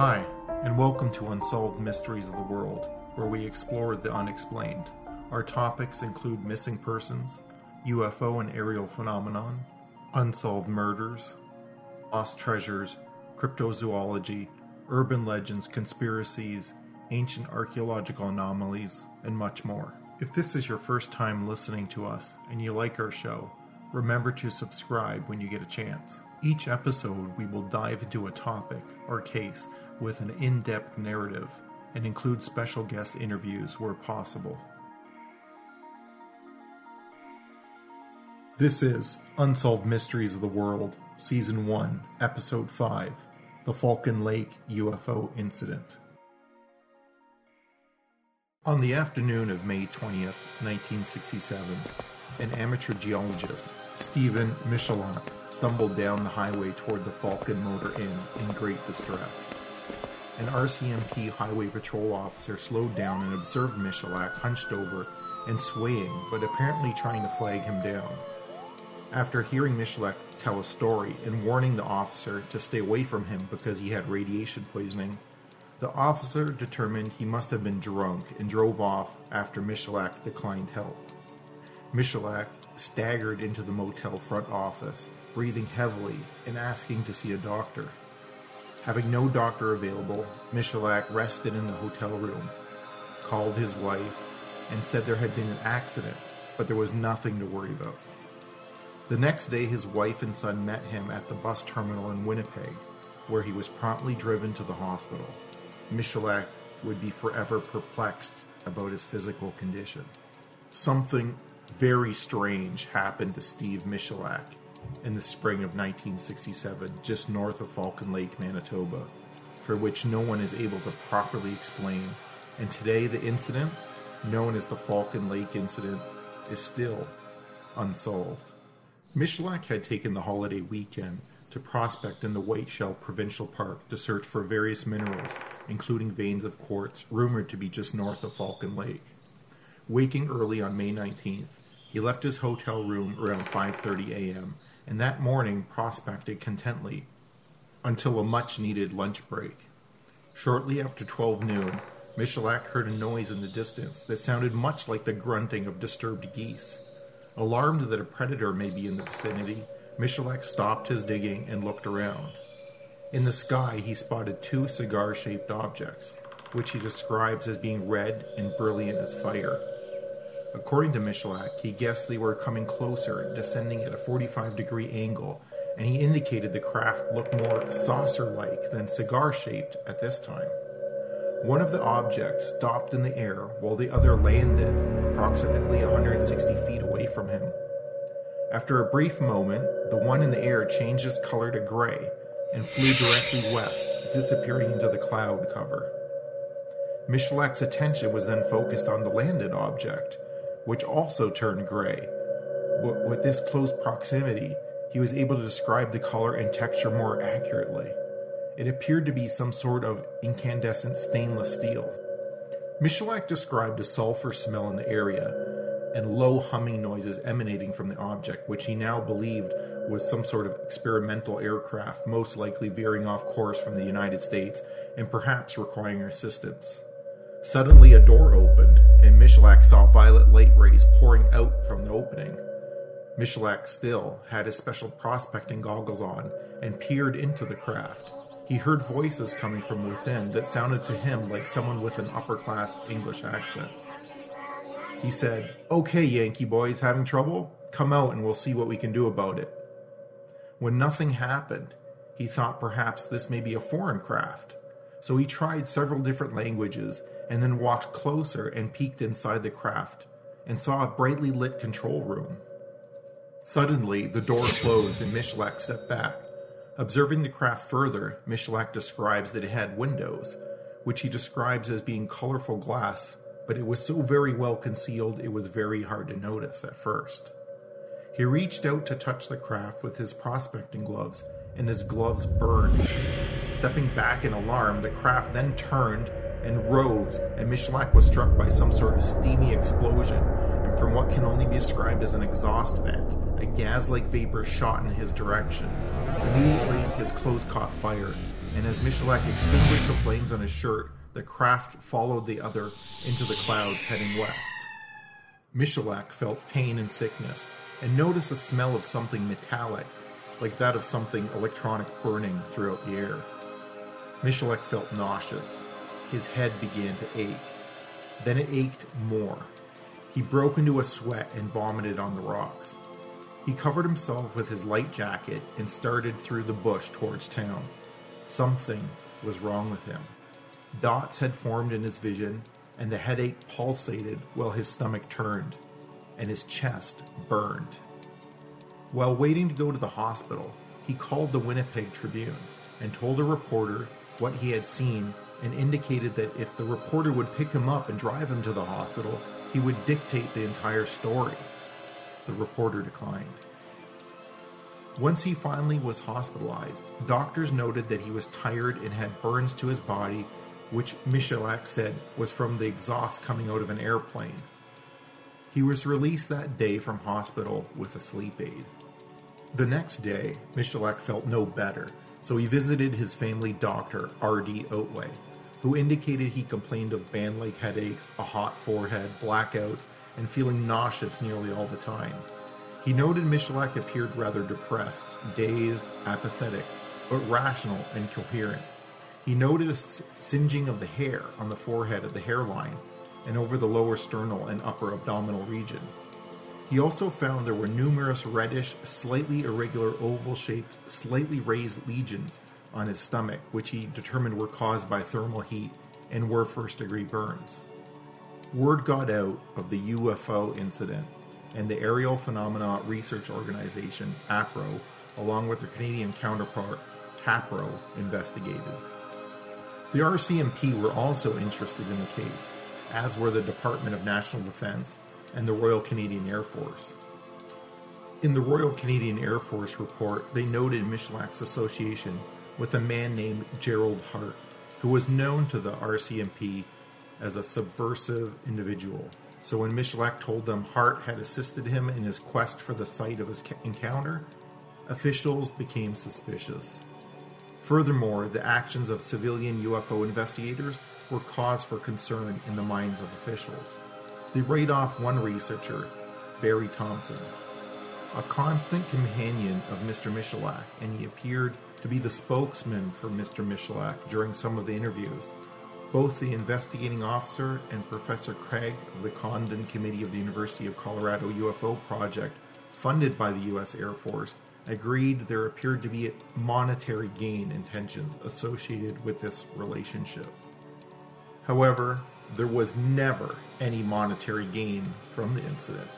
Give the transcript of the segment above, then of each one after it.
Hi, and welcome to Unsolved Mysteries of the World, where we explore the unexplained. Our topics include missing persons, UFO and aerial phenomenon, unsolved murders, lost treasures, cryptozoology, urban legends, conspiracies, ancient archaeological anomalies, and much more. If this is your first time listening to us and you like our show, remember to subscribe when you get a chance. Each episode, we will dive into a topic or case with an in depth narrative and include special guest interviews where possible. This is Unsolved Mysteries of the World, Season 1, Episode 5 The Falcon Lake UFO Incident. On the afternoon of May 20th, 1967, an amateur geologist, Stephen Michalak, stumbled down the highway toward the Falcon Motor Inn in great distress. An RCMP highway patrol officer slowed down and observed Michalak hunched over and swaying, but apparently trying to flag him down. After hearing Michalak tell a story and warning the officer to stay away from him because he had radiation poisoning, the officer determined he must have been drunk and drove off after Michalak declined help. Michalak staggered into the motel front office, breathing heavily and asking to see a doctor. Having no doctor available, Michalak rested in the hotel room, called his wife, and said there had been an accident, but there was nothing to worry about. The next day, his wife and son met him at the bus terminal in Winnipeg, where he was promptly driven to the hospital. Michalak would be forever perplexed about his physical condition. Something very strange happened to Steve Michalak in the spring of 1967, just north of Falcon Lake, Manitoba, for which no one is able to properly explain. And today, the incident, known as the Falcon Lake incident, is still unsolved. Michalak had taken the holiday weekend to prospect in the Whiteshell Provincial Park to search for various minerals, including veins of quartz rumored to be just north of Falcon Lake. Waking early on May 19th, he left his hotel room around 5:30 a.m. and that morning prospected contently until a much-needed lunch break. Shortly after 12 noon, Michalak heard a noise in the distance that sounded much like the grunting of disturbed geese. Alarmed that a predator may be in the vicinity, Michalak stopped his digging and looked around. In the sky, he spotted two cigar shaped objects, which he describes as being red and brilliant as fire. According to Michalak, he guessed they were coming closer, descending at a 45 degree angle, and he indicated the craft looked more saucer like than cigar shaped at this time. One of the objects stopped in the air while the other landed approximately 160 feet away from him. After a brief moment, the one in the air changed its color to gray and flew directly west, disappearing into the cloud cover. Michalak's attention was then focused on the landed object, which also turned gray. But with this close proximity, he was able to describe the color and texture more accurately. It appeared to be some sort of incandescent stainless steel. Michalak described a sulfur smell in the area and low humming noises emanating from the object, which he now believed was some sort of experimental aircraft, most likely veering off course from the United States and perhaps requiring assistance. Suddenly, a door opened, and Michalak saw violet light rays pouring out from the opening. Michalak still had his special prospecting goggles on and peered into the craft. He heard voices coming from within that sounded to him like someone with an upper class English accent. He said, Okay, Yankee boys, having trouble? Come out and we'll see what we can do about it. When nothing happened, he thought perhaps this may be a foreign craft. So he tried several different languages and then walked closer and peeked inside the craft and saw a brightly lit control room. Suddenly, the door closed and Michalak stepped back. Observing the craft further, Michalak describes that it had windows, which he describes as being colorful glass, but it was so very well concealed it was very hard to notice at first. He reached out to touch the craft with his prospecting gloves, and his gloves burned. Stepping back in alarm, the craft then turned and rose, and Michalak was struck by some sort of steamy explosion, and from what can only be described as an exhaust vent, a gas like vapor shot in his direction. Immediately, his clothes caught fire, and as Michalak extinguished the flames on his shirt, the craft followed the other into the clouds heading west. Michalak felt pain and sickness, and noticed a smell of something metallic, like that of something electronic burning throughout the air. Michalak felt nauseous. His head began to ache. Then it ached more. He broke into a sweat and vomited on the rocks. He covered himself with his light jacket and started through the bush towards town. Something was wrong with him. Dots had formed in his vision, and the headache pulsated while his stomach turned, and his chest burned. While waiting to go to the hospital, he called the Winnipeg Tribune and told a reporter what he had seen and indicated that if the reporter would pick him up and drive him to the hospital, he would dictate the entire story. The reporter declined. Once he finally was hospitalized, doctors noted that he was tired and had burns to his body, which Michalak said was from the exhaust coming out of an airplane. He was released that day from hospital with a sleep aid. The next day, Michalak felt no better, so he visited his family doctor, R.D. Otway, who indicated he complained of band like headaches, a hot forehead, blackouts, and feeling nauseous nearly all the time. He noted Michalak appeared rather depressed, dazed, apathetic, but rational and coherent. He noted a singeing of the hair on the forehead at the hairline and over the lower sternal and upper abdominal region. He also found there were numerous reddish, slightly irregular oval shaped, slightly raised lesions on his stomach, which he determined were caused by thermal heat and were first degree burns. Word got out of the UFO incident, and the Aerial Phenomena Research Organization, APRO, along with their Canadian counterpart, CAPRO, investigated. The RCMP were also interested in the case, as were the Department of National Defense and the Royal Canadian Air Force. In the Royal Canadian Air Force report, they noted Michalak's association with a man named Gerald Hart, who was known to the RCMP as a subversive individual. So when Michalak told them Hart had assisted him in his quest for the site of his encounter, officials became suspicious. Furthermore, the actions of civilian UFO investigators were cause for concern in the minds of officials. They write off one researcher, Barry Thompson, a constant companion of Mr. Michalak, and he appeared to be the spokesman for Mr. Michalak during some of the interviews. Both the investigating officer and Professor Craig of the Condon Committee of the University of Colorado UFO project, funded by the U.S. Air Force, agreed there appeared to be monetary gain intentions associated with this relationship. However, there was never any monetary gain from the incident.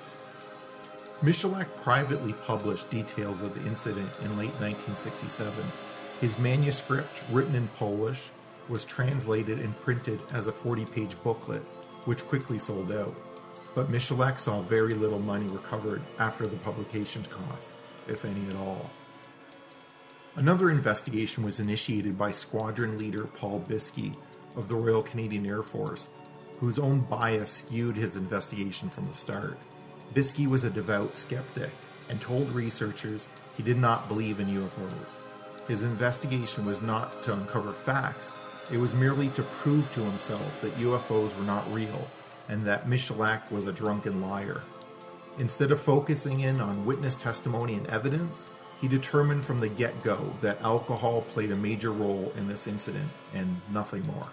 Michalak privately published details of the incident in late 1967. His manuscript, written in Polish, was translated and printed as a 40 page booklet, which quickly sold out. But Michalak saw very little money recovered after the publication's cost, if any at all. Another investigation was initiated by Squadron Leader Paul Biskey of the Royal Canadian Air Force, whose own bias skewed his investigation from the start. Biskey was a devout skeptic and told researchers he did not believe in UFOs. His investigation was not to uncover facts, it was merely to prove to himself that UFOs were not real and that Michalak was a drunken liar. Instead of focusing in on witness testimony and evidence, he determined from the get go that alcohol played a major role in this incident and nothing more.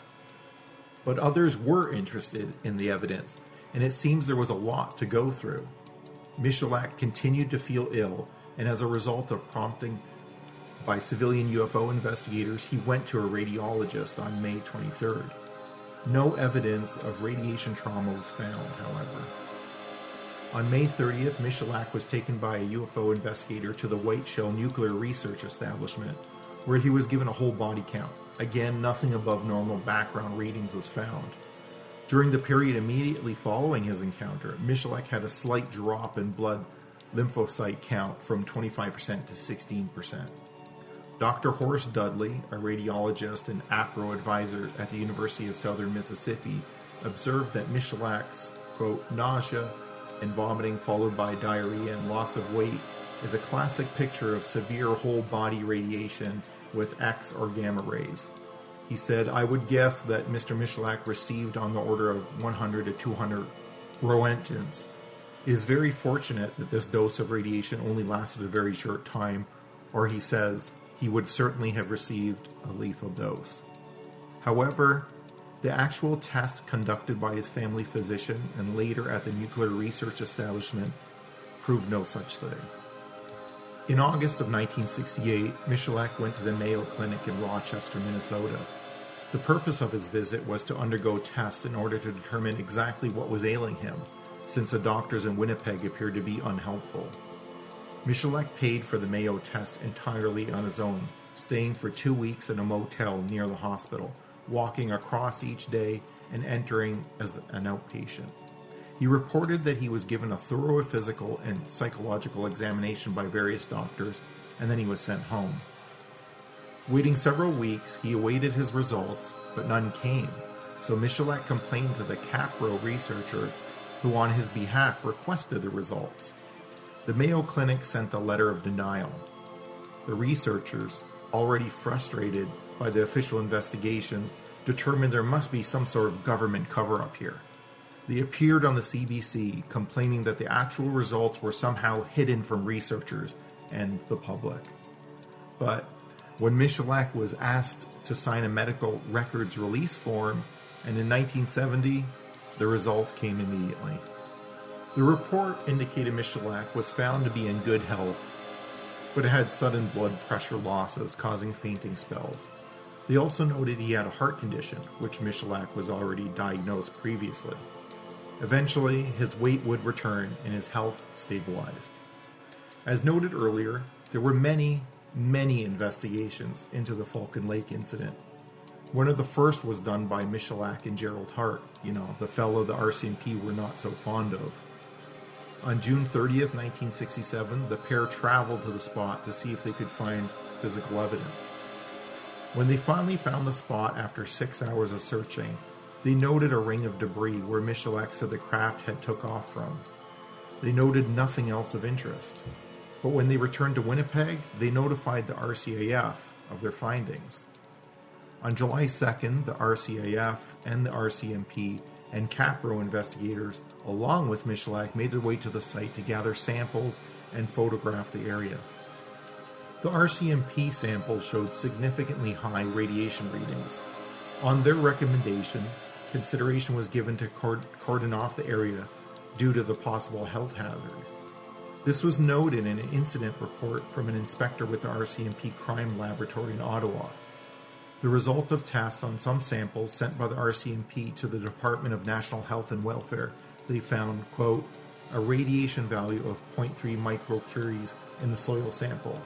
But others were interested in the evidence and it seems there was a lot to go through. Michalak continued to feel ill, and as a result of prompting by civilian UFO investigators, he went to a radiologist on May 23rd. No evidence of radiation trauma was found, however. On May 30th, Michalak was taken by a UFO investigator to the Whiteshell Nuclear Research Establishment, where he was given a whole body count. Again, nothing above normal background readings was found. During the period immediately following his encounter, Michalak had a slight drop in blood lymphocyte count from 25% to 16%. Dr. Horace Dudley, a radiologist and APRO advisor at the University of Southern Mississippi, observed that Michalak's, quote, nausea and vomiting followed by diarrhea and loss of weight is a classic picture of severe whole body radiation with X or gamma rays. He said, I would guess that Mr. Michalak received on the order of 100 to 200 Roentgens. It is very fortunate that this dose of radiation only lasted a very short time, or he says he would certainly have received a lethal dose. However, the actual tests conducted by his family physician and later at the nuclear research establishment proved no such thing. In August of 1968, Michalak went to the Mayo Clinic in Rochester, Minnesota. The purpose of his visit was to undergo tests in order to determine exactly what was ailing him, since the doctors in Winnipeg appeared to be unhelpful. Michalak paid for the Mayo test entirely on his own, staying for two weeks in a motel near the hospital, walking across each day and entering as an outpatient. He reported that he was given a thorough physical and psychological examination by various doctors, and then he was sent home. Waiting several weeks, he awaited his results, but none came, so Michalak complained to the Capro researcher, who on his behalf requested the results. The Mayo Clinic sent a letter of denial. The researchers, already frustrated by the official investigations, determined there must be some sort of government cover up here. They appeared on the CBC complaining that the actual results were somehow hidden from researchers and the public. But when Michalak was asked to sign a medical records release form, and in 1970, the results came immediately. The report indicated Michalak was found to be in good health, but had sudden blood pressure losses causing fainting spells. They also noted he had a heart condition, which Michalak was already diagnosed previously. Eventually, his weight would return and his health stabilized. As noted earlier, there were many, many investigations into the Falcon Lake incident. One of the first was done by Michalak and Gerald Hart, you know, the fellow the RCMP were not so fond of. On June 30th, 1967, the pair traveled to the spot to see if they could find physical evidence. When they finally found the spot after six hours of searching, they noted a ring of debris where Michalak said the craft had took off from. They noted nothing else of interest. But when they returned to Winnipeg, they notified the RCAF of their findings. On July 2nd, the RCAF and the RCMP and CAPRO investigators, along with Michalak, made their way to the site to gather samples and photograph the area. The RCMP samples showed significantly high radiation readings. On their recommendation, consideration was given to cordon off the area due to the possible health hazard. This was noted in an incident report from an inspector with the RCMP Crime Laboratory in Ottawa. The result of tests on some samples sent by the RCMP to the Department of National Health and Welfare, they found, quote, a radiation value of 0.3 microcuries in the soil sample.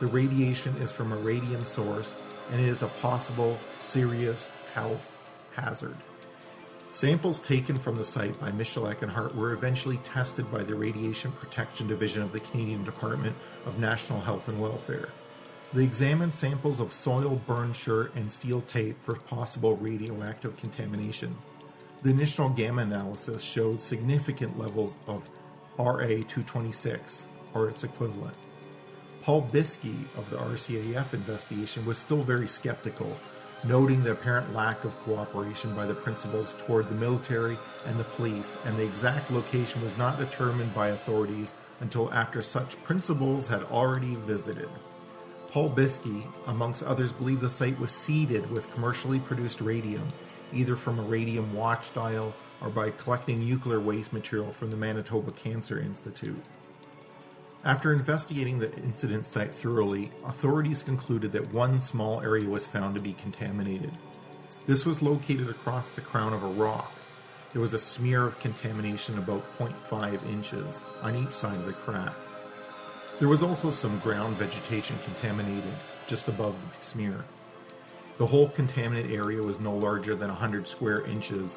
The radiation is from a radium source and it is a possible serious health hazard. Samples taken from the site by Michalak and Hart were eventually tested by the Radiation Protection Division of the Canadian Department of National Health and Welfare. They examined samples of soil, burned shirt, and steel tape for possible radioactive contamination. The initial gamma analysis showed significant levels of Ra226, or its equivalent. Paul Biskey of the RCAF investigation was still very skeptical noting the apparent lack of cooperation by the principals toward the military and the police, and the exact location was not determined by authorities until after such principals had already visited. Paul Biskey, amongst others, believed the site was seeded with commercially produced radium, either from a radium watch dial or by collecting nuclear waste material from the Manitoba Cancer Institute. After investigating the incident site thoroughly, authorities concluded that one small area was found to be contaminated. This was located across the crown of a rock. There was a smear of contamination about 0.5 inches on each side of the crack. There was also some ground vegetation contaminated just above the smear. The whole contaminated area was no larger than 100 square inches,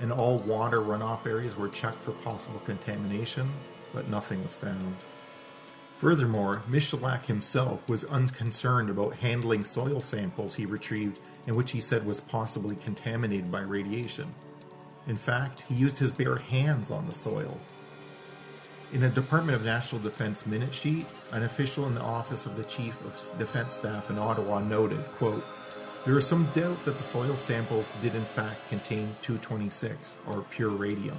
and all water runoff areas were checked for possible contamination, but nothing was found. Furthermore, Michalak himself was unconcerned about handling soil samples he retrieved and which he said was possibly contaminated by radiation. In fact, he used his bare hands on the soil. In a Department of National Defense minute sheet, an official in the Office of the Chief of Defense Staff in Ottawa noted, quote, there is some doubt that the soil samples did in fact contain 226, or pure radium.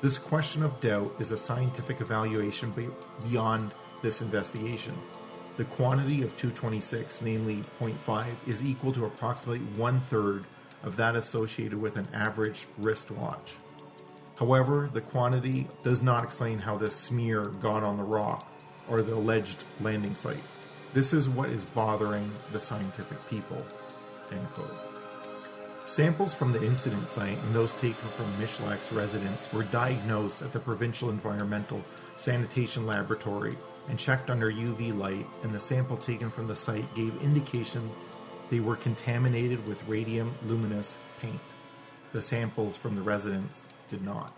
This question of doubt is a scientific evaluation beyond this investigation. The quantity of 226, namely 0.5, is equal to approximately one third of that associated with an average wristwatch. However, the quantity does not explain how this smear got on the rock or the alleged landing site. This is what is bothering the scientific people. Samples from the incident site and those taken from Michalak's residence were diagnosed at the Provincial Environmental Sanitation Laboratory and checked under UV light, and the sample taken from the site gave indication they were contaminated with radium luminous paint. The samples from the residents did not.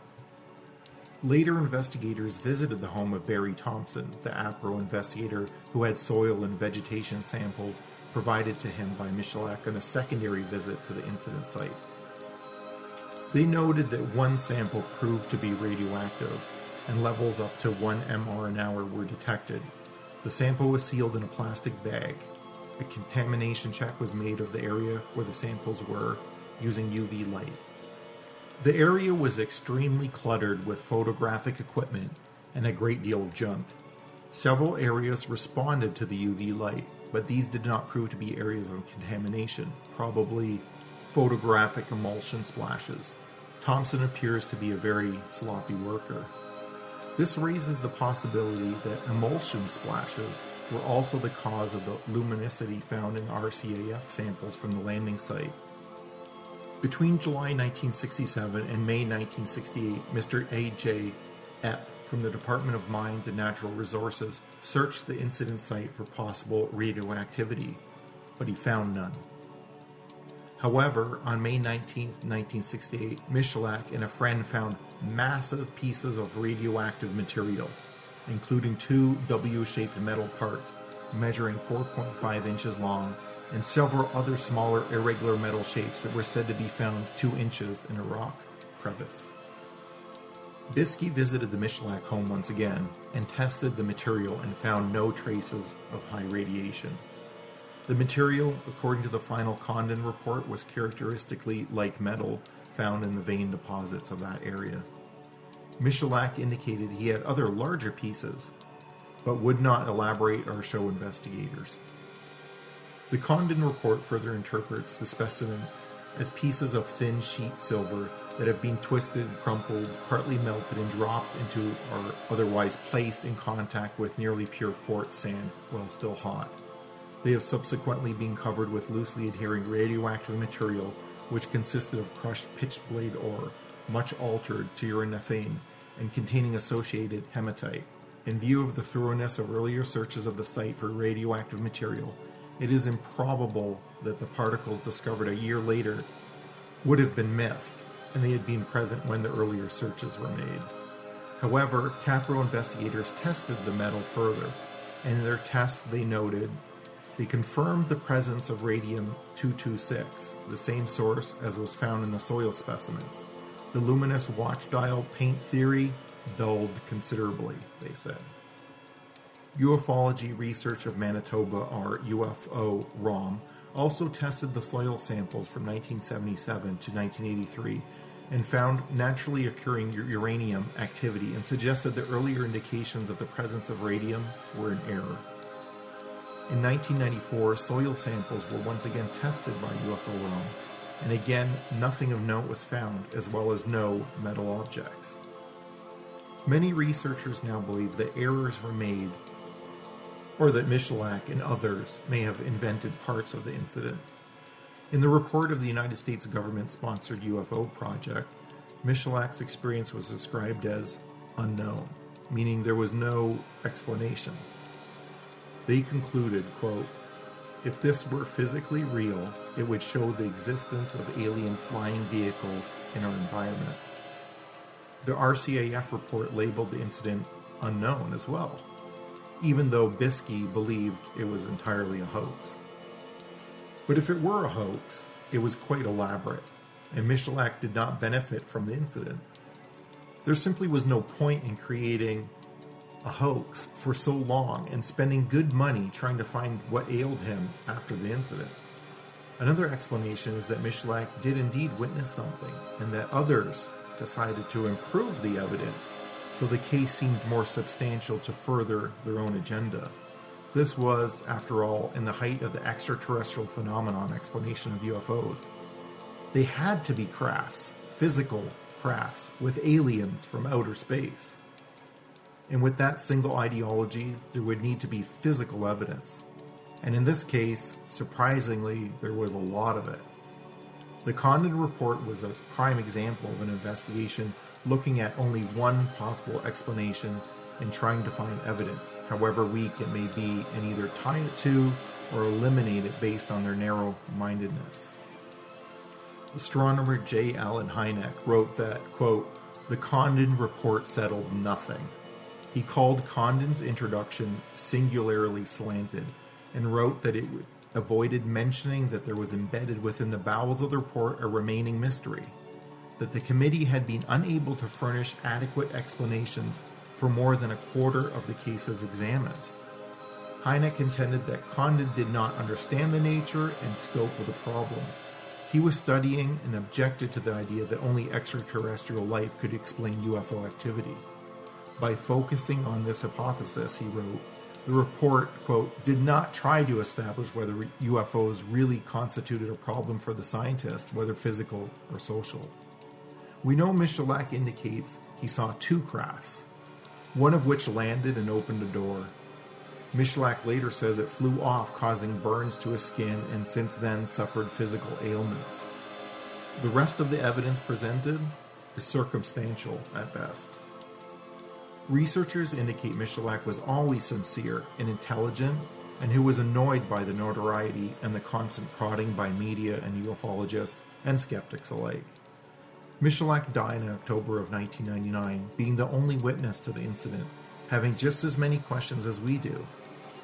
Later investigators visited the home of Barry Thompson, the APRO investigator who had soil and vegetation samples provided to him by Michalak on a secondary visit to the incident site. They noted that one sample proved to be radioactive, and levels up to 1 mR an hour were detected. The sample was sealed in a plastic bag. A contamination check was made of the area where the samples were using UV light. The area was extremely cluttered with photographic equipment and a great deal of junk. Several areas responded to the UV light, but these did not prove to be areas of contamination, probably photographic emulsion splashes. Thompson appears to be a very sloppy worker. This raises the possibility that emulsion splashes were also the cause of the luminosity found in RCAF samples from the landing site. Between July 1967 and May 1968, Mr. A.J. Epp from the Department of Mines and Natural Resources searched the incident site for possible radioactivity, but he found none. However, on May 19, 1968, Michalak and a friend found massive pieces of radioactive material, including two W shaped metal parts measuring 4.5 inches long and several other smaller irregular metal shapes that were said to be found two inches in a rock crevice. Biskey visited the Michalak home once again and tested the material and found no traces of high radiation. The material, according to the final Condon report, was characteristically like metal found in the vein deposits of that area. Michalak indicated he had other larger pieces, but would not elaborate or show investigators. The Condon report further interprets the specimen as pieces of thin sheet silver that have been twisted, crumpled, partly melted, and dropped into or otherwise placed in contact with nearly pure quartz sand while still hot. They have subsequently been covered with loosely adhering radioactive material, which consisted of crushed pitch blade ore, much altered to uranophane, and containing associated hematite. In view of the thoroughness of earlier searches of the site for radioactive material, it is improbable that the particles discovered a year later would have been missed, and they had been present when the earlier searches were made. However, CAPRO investigators tested the metal further, and in their tests they noted they confirmed the presence of radium 226, the same source as was found in the soil specimens. The luminous watch dial paint theory dulled considerably, they said. Ufology Research of Manitoba, or UFO ROM, also tested the soil samples from 1977 to 1983 and found naturally occurring uranium activity and suggested the earlier indications of the presence of radium were in error. In 1994, soil samples were once again tested by UFO ROM, and again, nothing of note was found, as well as no metal objects. Many researchers now believe that errors were made or that Michalak and others may have invented parts of the incident. In the report of the United States government sponsored UFO project, Michalak's experience was described as unknown, meaning there was no explanation. They concluded, quote, if this were physically real, it would show the existence of alien flying vehicles in our environment. The RCAF report labeled the incident unknown as well even though Biskey believed it was entirely a hoax. But if it were a hoax, it was quite elaborate, and Michalak did not benefit from the incident. There simply was no point in creating a hoax for so long and spending good money trying to find what ailed him after the incident. Another explanation is that Michalak did indeed witness something, and that others decided to improve the evidence so the case seemed more substantial to further their own agenda. This was, after all, in the height of the extraterrestrial phenomenon explanation of UFOs. They had to be crafts, physical crafts, with aliens from outer space. And with that single ideology, there would need to be physical evidence. And in this case, surprisingly, there was a lot of it. The Condon report was a prime example of an investigation looking at only one possible explanation and trying to find evidence, however weak it may be, and either tie it to or eliminate it based on their narrow mindedness. Astronomer J. Allen Hynek wrote that, quote, the Condon report settled nothing. He called Condon's introduction singularly slanted and wrote that it avoided mentioning that there was embedded within the bowels of the report a remaining mystery, that the committee had been unable to furnish adequate explanations for more than a quarter of the cases examined. Hynek contended that Condon did not understand the nature and scope of the problem. He was studying and objected to the idea that only extraterrestrial life could explain UFO activity. By focusing on this hypothesis, he wrote, the report, quote, did not try to establish whether UFOs really constituted a problem for the scientist, whether physical or social. We know Michalak indicates he saw two crafts, one of which landed and opened a door. Michalak later says it flew off, causing burns to his skin, and since then suffered physical ailments. The rest of the evidence presented is circumstantial at best. Researchers indicate Michalak was always sincere and intelligent, and who was annoyed by the notoriety and the constant prodding by media and ufologists and skeptics alike. Michalak died in October of 1999, being the only witness to the incident, having just as many questions as we do,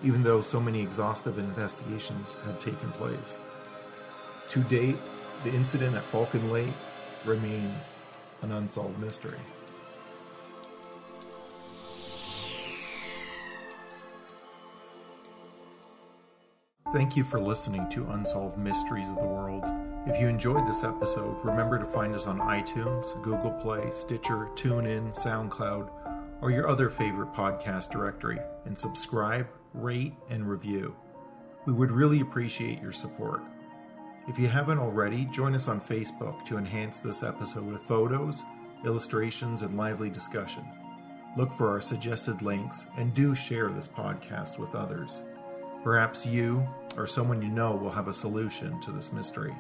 even though so many exhaustive investigations had taken place. To date, the incident at Falcon Lake remains an unsolved mystery. Thank you for listening to Unsolved Mysteries of the World. If you enjoyed this episode, remember to find us on iTunes, Google Play, Stitcher, TuneIn, SoundCloud, or your other favorite podcast directory, and subscribe, rate, and review. We would really appreciate your support. If you haven't already, join us on Facebook to enhance this episode with photos, illustrations, and lively discussion. Look for our suggested links and do share this podcast with others. Perhaps you or someone you know will have a solution to this mystery.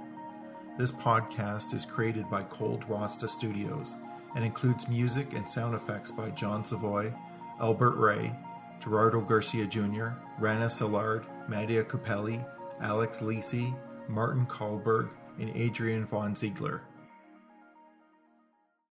This podcast is created by Cold Rasta Studios and includes music and sound effects by John Savoy, Albert Ray, Gerardo Garcia Jr., Rana Szilard, Mattia Cupelli, Alex Lisi, Martin Kahlberg, and Adrian von Ziegler.